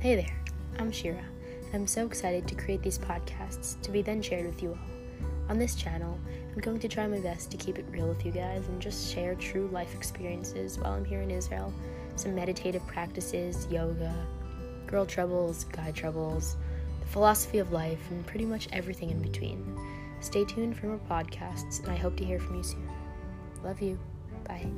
Hey there, I'm Shira, and I'm so excited to create these podcasts to be then shared with you all. On this channel, I'm going to try my best to keep it real with you guys and just share true life experiences while I'm here in Israel. Some meditative practices, yoga, girl troubles, guy troubles, the philosophy of life, and pretty much everything in between. Stay tuned for more podcasts, and I hope to hear from you soon. Love you. Bye.